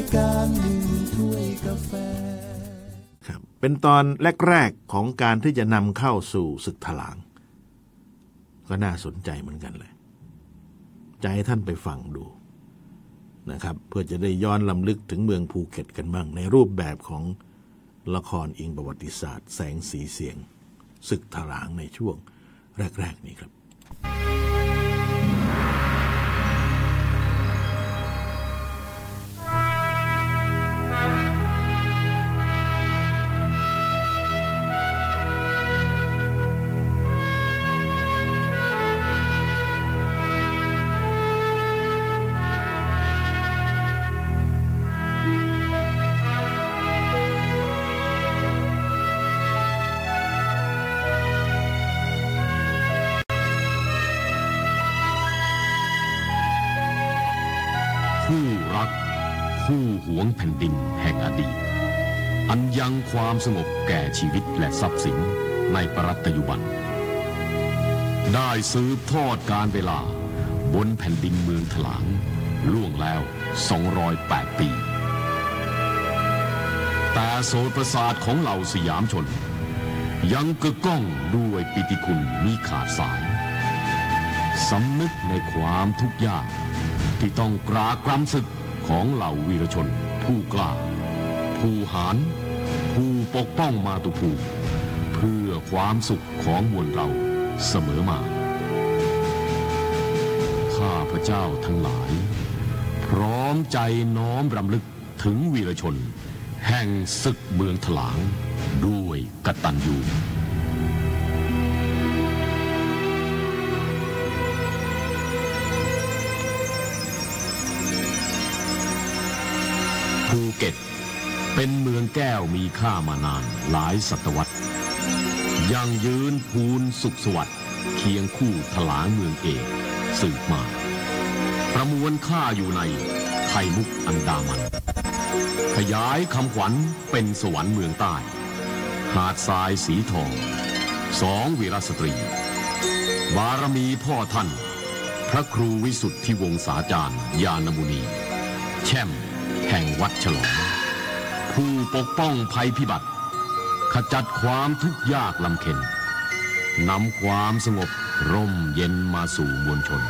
ายการหนึ่งถ้วยกาแฟ ครับเป็นตอนแรกๆของการที่จะนำเข้าสู่ศึกถลาง ก็น่าสนใจเหมือนกันเลยจะให้ท่านไปฟังดูนะครับ เพื่อจะได้ย้อนลำลึกถึงเมืองภูเก็ตกันบ้าง ในรูปแบบของละครอิงประวัติศาสตร์ แสงสีเสียงศึกถลางในช่วงแรก ๆ นี้ครับ คู่หวงแผ่นดินแห่งอดีต อันยังความสงบแก่ชีวิตและทรัพย์สินในปรัตยุบัน ได้สืบทอดการเวลาบนแผ่นดินเมืองถลาง ล่วงแล้ว 208 ปี แต่โสตประสาทของเหล่าสยามชน ยังกึกก้องด้วยปิติคุณมีขาดสาย สำนึกในความทุกข์ยากที่ต้องกรากรำศึก ของเหล่าวีรชน ผู้กล้า ผู้หาร ผู้ปกป้องมาตุภูมิเพื่อความสุขของมวลเราเสมอมา ข้าพระเจ้าทั้งหลาย พร้อมใจน้อมรำลึกถึงวีรชน แห่งศึกเมืองถลางด้วยกตัญญู องแก้วมีค่ามานานหลายศตวรรษ ยังยืนพูนสุขสวัสดิ์เคียงคู่ถลางเมืองเอกสืบมา ประมวลค่าอยู่ในไข่มุกอันดามัน ขยายคำขวัญเป็นสวรรค์เมืองใต้ หาดทรายสีทอง สองวีรสตรี บารมีพ่อท่าน พระครูวิสุทธิวงศาจารย์ ยานมุนี แช่มแห่งวัดฉลอง ผู้ปกป้องภัยพิบัติ ขจัดความทุกข์ยากลำเค็ญนำความสงบร่มเย็นมาสู่มวลชน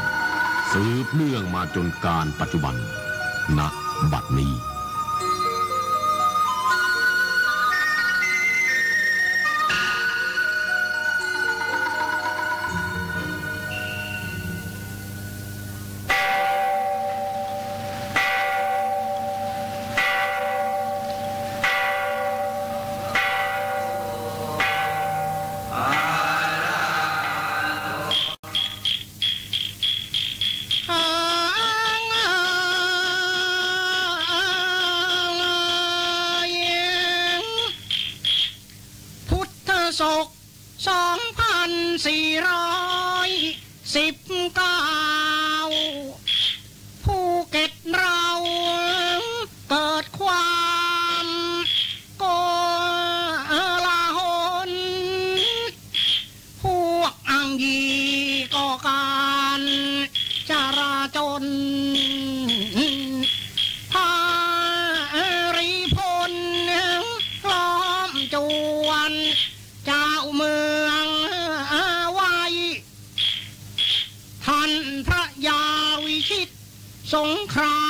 สืบเนื่องมาจนการปัจจุบันณบัดนี้ สงคราม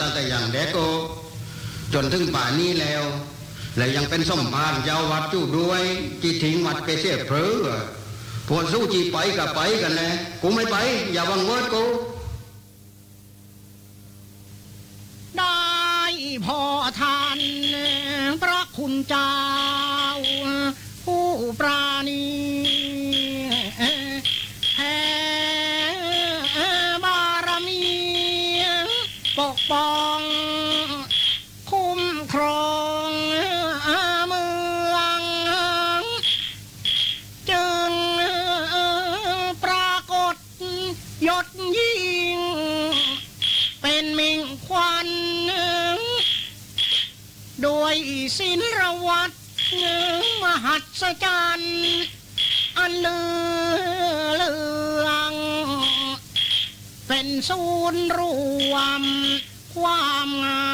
ตั้งแต่อย่างเด็กโกจนถึงป่านนี้แล้ว และยังเป็นสมภารเจ้าวัดจู่ด้วยที่ทิ้งวัดไปเสียเพลือพอสู้จีไปกับไปกันแหละกูไม่ไป อย่าวังเวิร์ดกู ครองเมืองจึงปรากฏยศยิ่ง เป็นมิ่งควันโดยศิลวัตมหัศจรรย์อันเลือเลืองเป็นศูนย์รวมความงามความ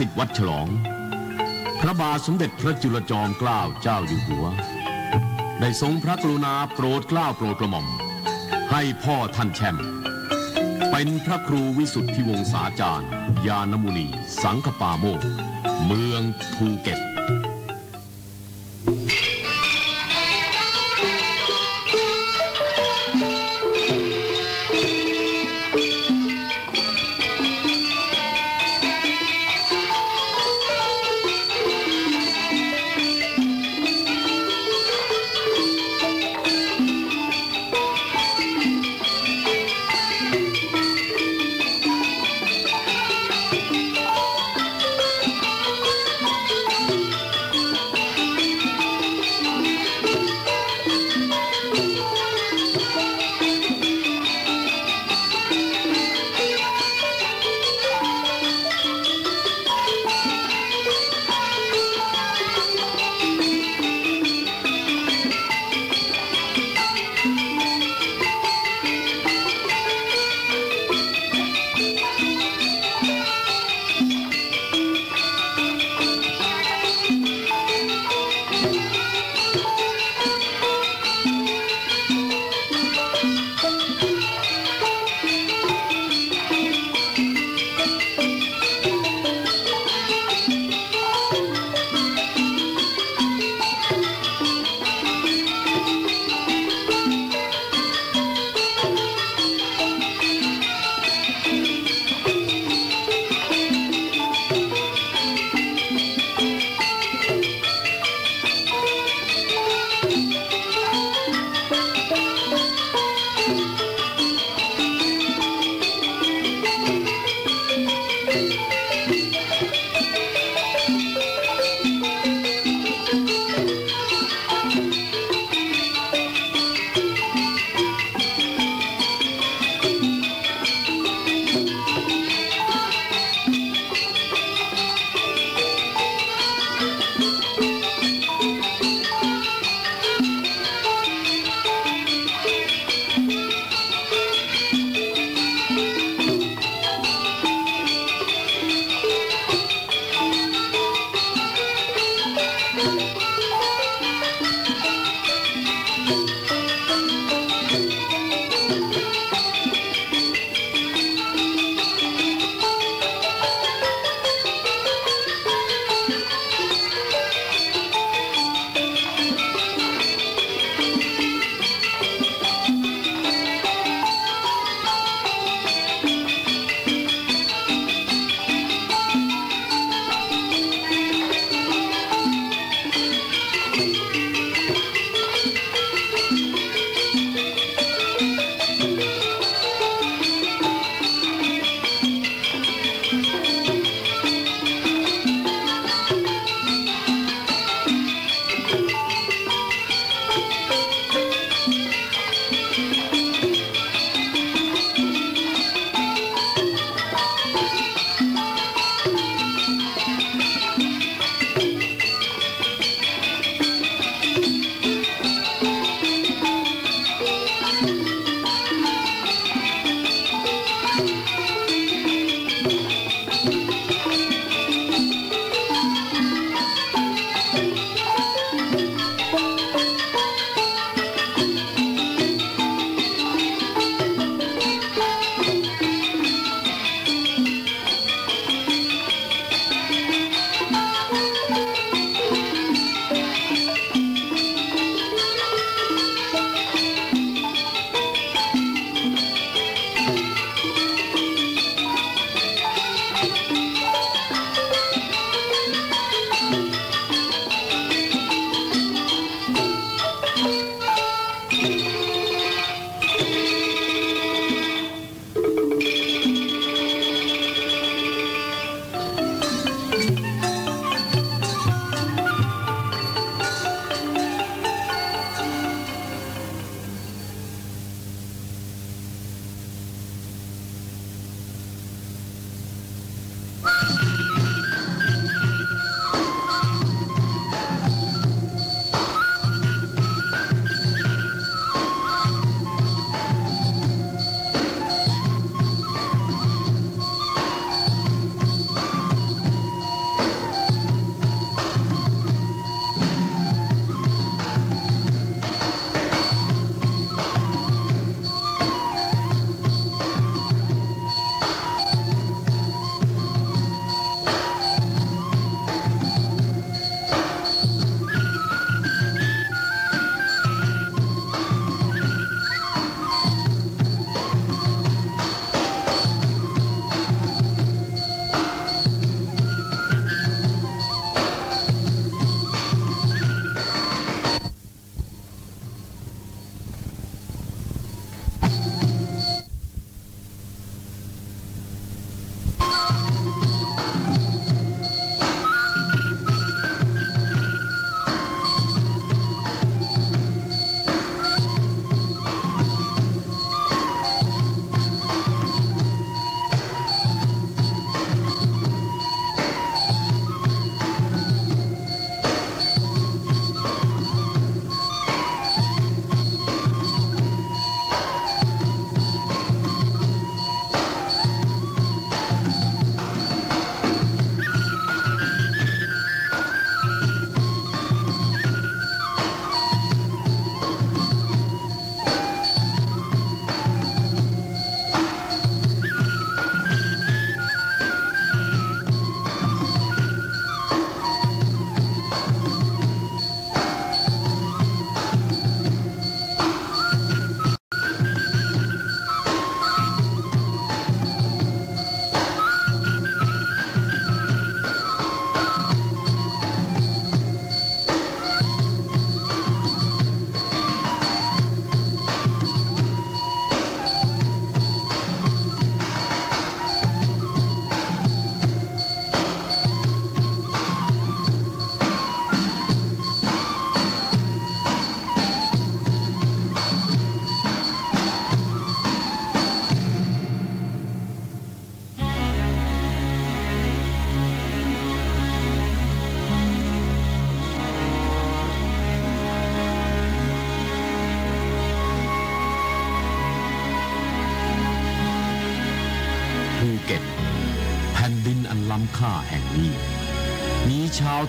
สิทธิ์วัดฉลอง พระบาทสมเด็จพระจุลจอมเกล้าเจ้าอยู่หัว ได้ทรงพระกรุณาโปรดเกล้าโปรดกระหม่อม ให้พ่อท่านแชมป์เป็นพระครูวิสุทธิวงศาจารย์ ยานมุนี สังคปาโมกเมืองภูเก็ต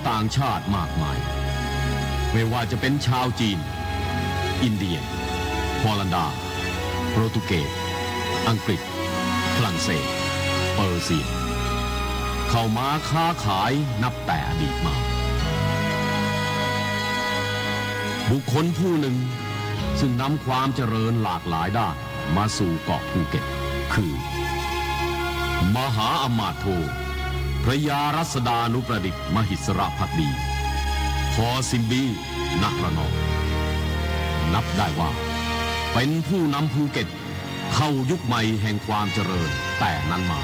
ต่างชาติมากมาย ไม่ว่าจะเป็นชาวจีน อินเดียฮอลันดา โปรตุเกส อังกฤษ ฝรั่งเศส เปอร์เซีย เข้ามาค้าขายนับแต่อดีตมา บุคคลผู้หนึ่งซึ่งนำความเจริญหลากหลายด้านมาสู่เกาะภูเก็ต คือ มหาอมาตย์โท พระยารัศดานุประดิษฐ์มหิสระพักดี พอซิมบีนักระนองนับได้ว่า เป็นผู้นำภูเก็ต เข้ายุคใหม่แห่งความเจริญแต่นั้นมา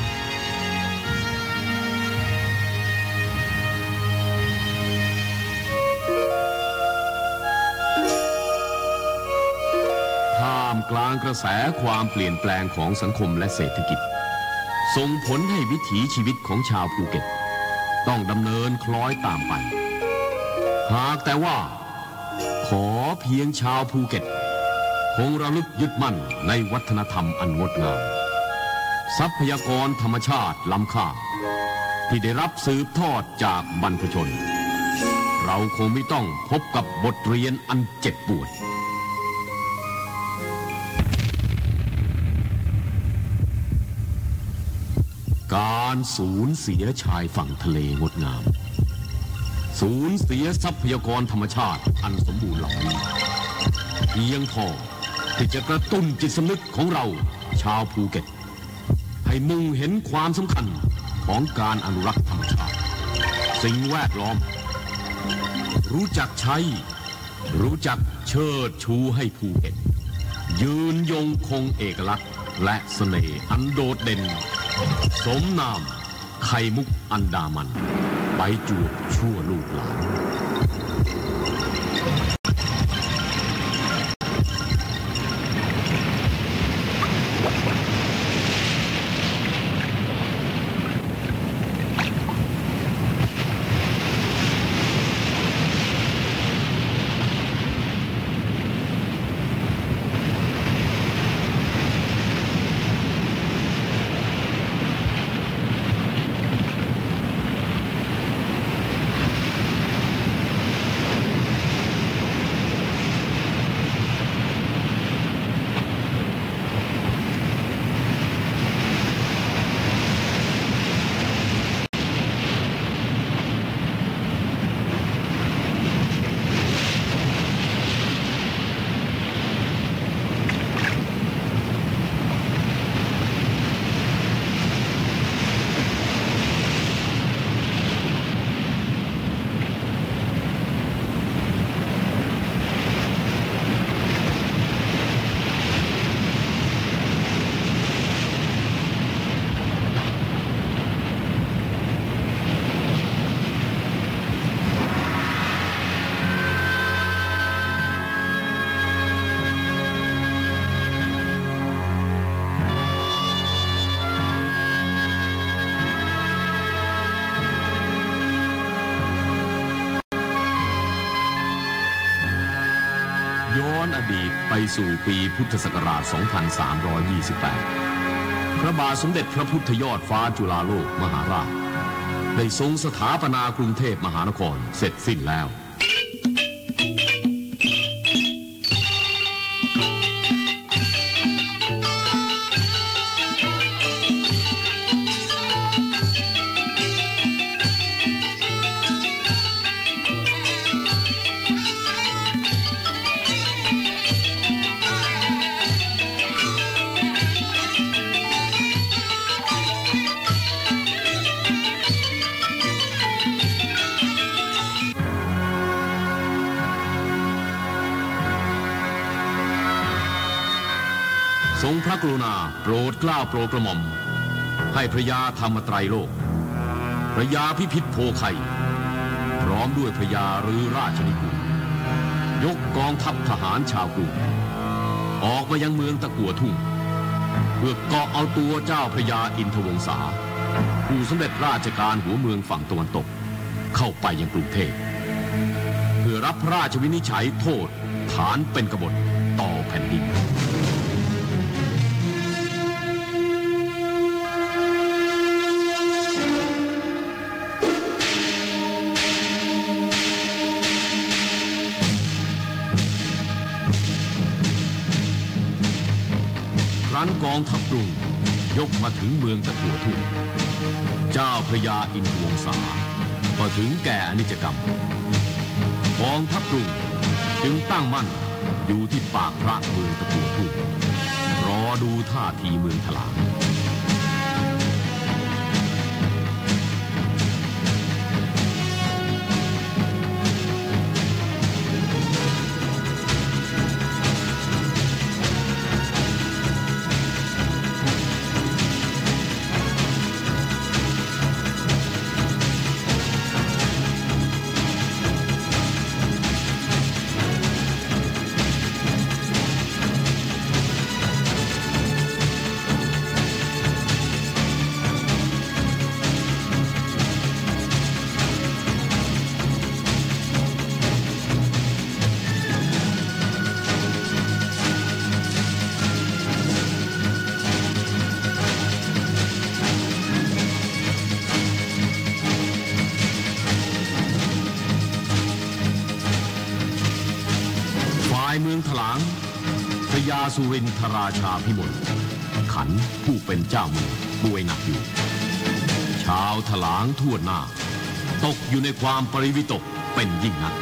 ท่ามกลางกระแสความเปลี่ยนแปลงของสังคมและเศรษฐกิจ ส่งผลให้วิถีชีวิตของชาวภูเก็ต ต้องดำเนินคล้อยตามไป หากแต่ว่า ขอเพียงชาวภูเก็ต คงระลึกยึดมั่นในวัฒนธรรมอันงดงาม ทรัพยากรธรรมชาติล้ำค่า ที่ได้รับสืบทอดจากบรรพชน เราคงไม่ต้องพบกับบทเรียนอันเจ็บปวด การสูญเสียชายฝั่งทะเลงดงาม สูญเสียทรัพยากรธรรมชาติอันสมบูรณ์เหล่านี้เพียงพอที่จะกระตุ้นจิตสำนึกของเราชาวภูเก็ต ให้มุ่งเห็นความสำคัญของการอนุรักษ์ธรรมชาติ สิ่งแวดล้อม รู้จักใช้ รู้จักเชิดชูให้ภูเก็ต ยืนยงคงเอกลักษณ์และเสน่ห์อันโดดเด่น สมนามไข่มุกอันดามัน ไปจวบชั่วลูกหลาน สู่ปีพุทธศักราช 2328 พระบาทสมเด็จพระพุทธยอดฟ้าจุฬาโลกมหาราช ได้ทรงสถาปนากรุงเทพมหานครเสร็จสิ้นแล้ว กล้าโปรกระหม่อม ให้พระยาธรรมไตรโลก พระยาพิพิธโพไข่พร้อมด้วยพระยารือราชนิกุลยกกองทัพทหารชาวกรุงออกมายังเมืองตะกัวทุ่ง เพื่อเกาะเอาตัวเจ้าพระยาอินทวงศาผู้สำเร็จราชการหัวเมืองฝั่งตะวันตก เข้าไปยังกรุงเทพเพื่อรับพระราชวินิจฉัยโทษฐานเป็นกบฏต่อแผ่นดิน องทัพกรุงยกมาถึงเมืองตะกัวทุ่งเจ้าพระยาอินทวงศาก็ถึงแก่อนิจกรรมกองทัพกรุงจึงตั้งมั่นอยู่ที่ปากพระเมืองตะกัวทุ่งรอดูท่าทีเมืองถลาง สุรินทราชาพิมลขันผู้เป็นเจ้าเมืองป่วยหนักอยู่ ชาวถลางทั่วหน้า ตกอยู่ในความปริวิตกเป็นยิ่งนัก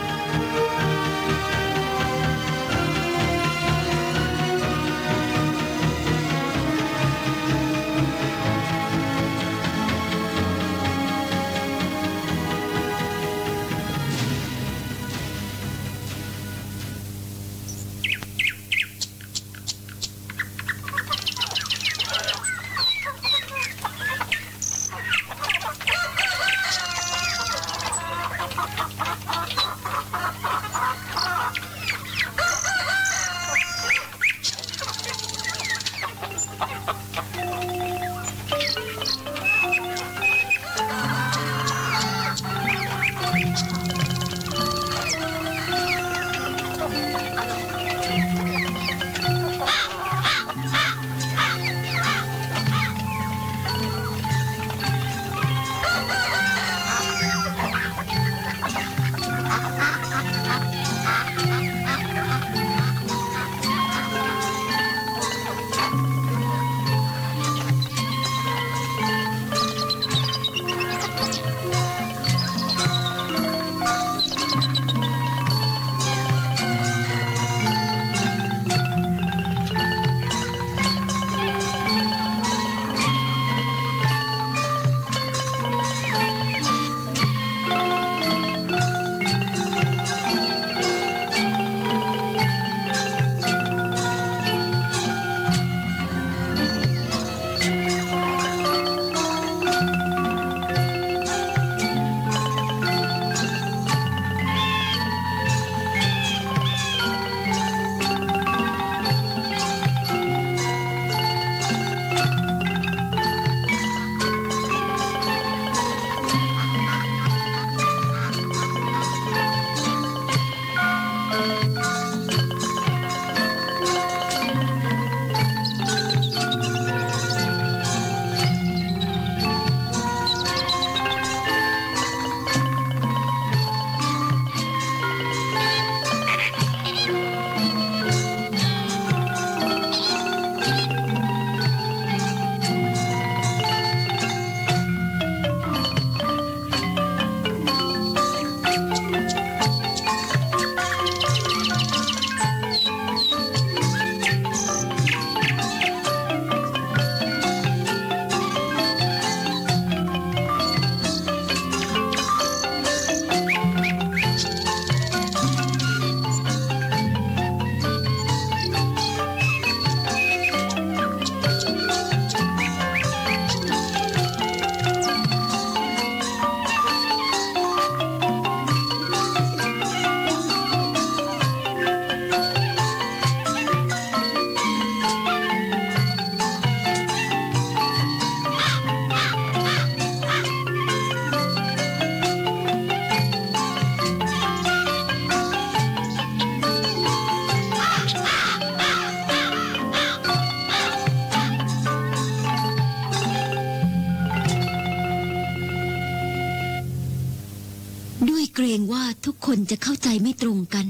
คนจะเข้าใจไม่ตรงกัน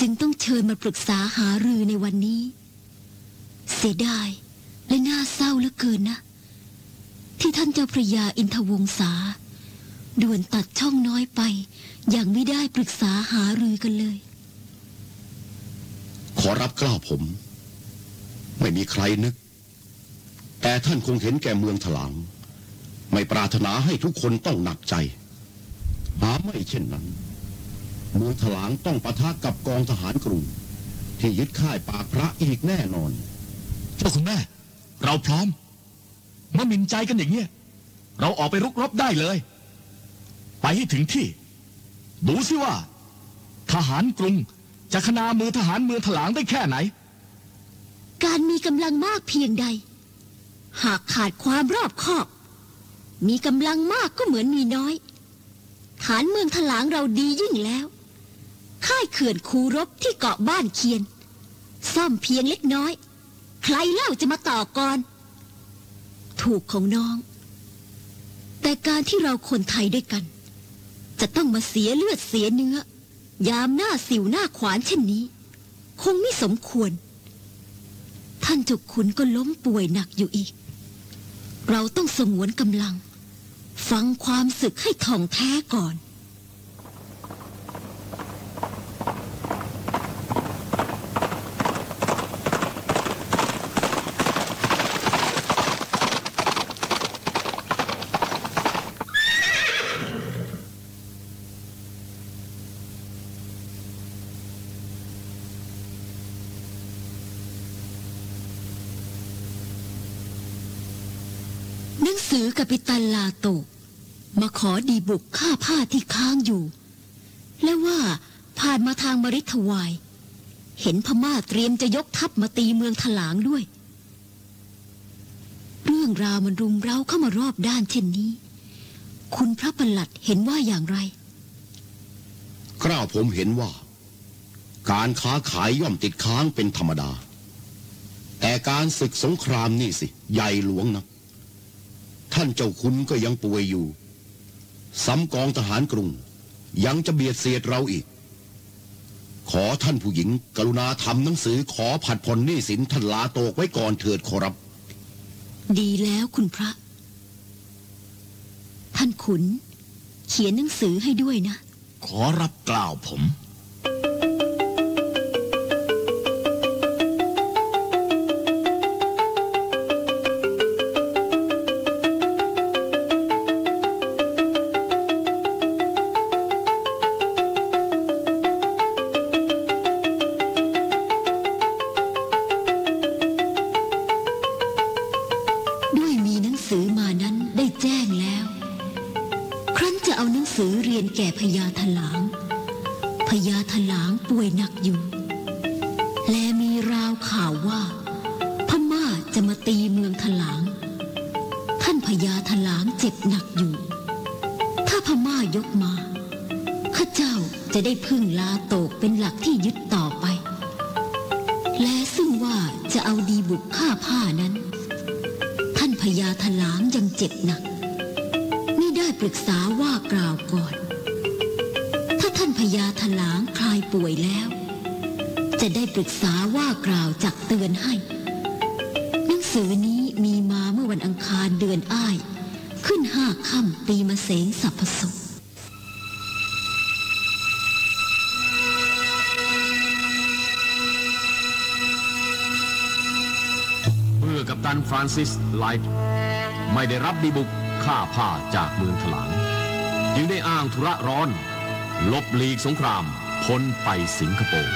จึงต้องเชิญมาปรึกษาหารือในวันนี้ เสียดายและน่าเศร้าเหลือเกินนะ ที่ท่านเจ้าพระยาอินทวงศาด่วนตัดช่องน้อยไป อย่างไม่ได้ปรึกษาหารือกันเลย ขอรับกล้าผม ไม่มีใครนึก แต่ท่านคงเห็นแก่เมืองถลางไม่ปรารถนาให้ทุกคนต้องหนักใจหาไม่เช่นนั้น เมืองถลางต้องปะทะกับกองทหารกรุงที่ยึดค่ายปากพระอีกแน่นอน เจ้าคุณแม่ เราพร้อมมาหมิ่นใจกันอย่างเงี้ยเราออกไปรุกรบได้เลย ไปให้ถึงที่ ดูสิว่า ทหารกรุงจะขนามือทหารเมืองถลางได้แค่ไหน การมีกำลังมากเพียงใด หากขาดความรอบคอบ มีกำลังมากก็เหมือนมีน้อย ฐานเมืองถลางเราดียิ่งแล้ว ค่ายเขื่อนคูรบที่เกาะบ้านเคียน ซ่อมเพียงเล็กน้อย ใครเล่าจะมาต่อกรถูกของน้อง แต่การที่เราคนไทยด้วยกัน จะต้องมาเสียเลือดเสียเนื้อ ยามหน้าสิวหน้าขวานเช่นนี้ คงไม่สมควร ท่านจุกขุนก็ล้มป่วยหนักอยู่อีก เราต้องสงวนกำลัง ฟังความศึกให้ท่องแท้ก่อน หนังสือกัปิตันลาโตกมาขอดีบุกฆ่าผ้าที่ค้างอยู่ และว่าผ่านมาทางมริทวาย เห็นพม่าเตรียมจะยกทัพมาตีเมืองถลางด้วย เรื่องราวมันรุมเร้าเข้ามารอบด้านเช่นนี้ คุณพระประหลัดเห็นว่าอย่างไรกล้าวผมเห็นว่า การค้าขายย่อมติดค้างเป็นธรรมดา แต่การศึกสงครามนี่สิ ใหญ่หลวงนะ ท่านเจ้าคุณก็ยังป่วยอยู่ซ้ำกองทหารกรุง ยังจะเบียดเสียดเราอีก ขอท่านผู้หญิง กรุณาทำหนังสือขอผัดผ่อนหนี้สินท่านลาโตกไว้ก่อนเถิดขอรับ ดีแล้วคุณพระ ท่านขุน เขียนหนังสือให้ด้วยนะ ขอรับกล่าวผม ท่านพญาถลางคลายป่วยแล้ว จะได้ปรึกษาว่ากล่าวจักเตือนให้ หนังสือนี้มีมาเมื่อวันอังคารเดือนอ้าย ขึ้นห้าค่ำปีมะเสงสัพพสุเมื่อกัปตันฟรานซิสไลท์ไม่ได้รับดีบุกฆ่าผ้าจากเมืองถลาง จึงได้อ้างธุระร้อน ลบหลีกสงครามพ้นไปสิงคโปร์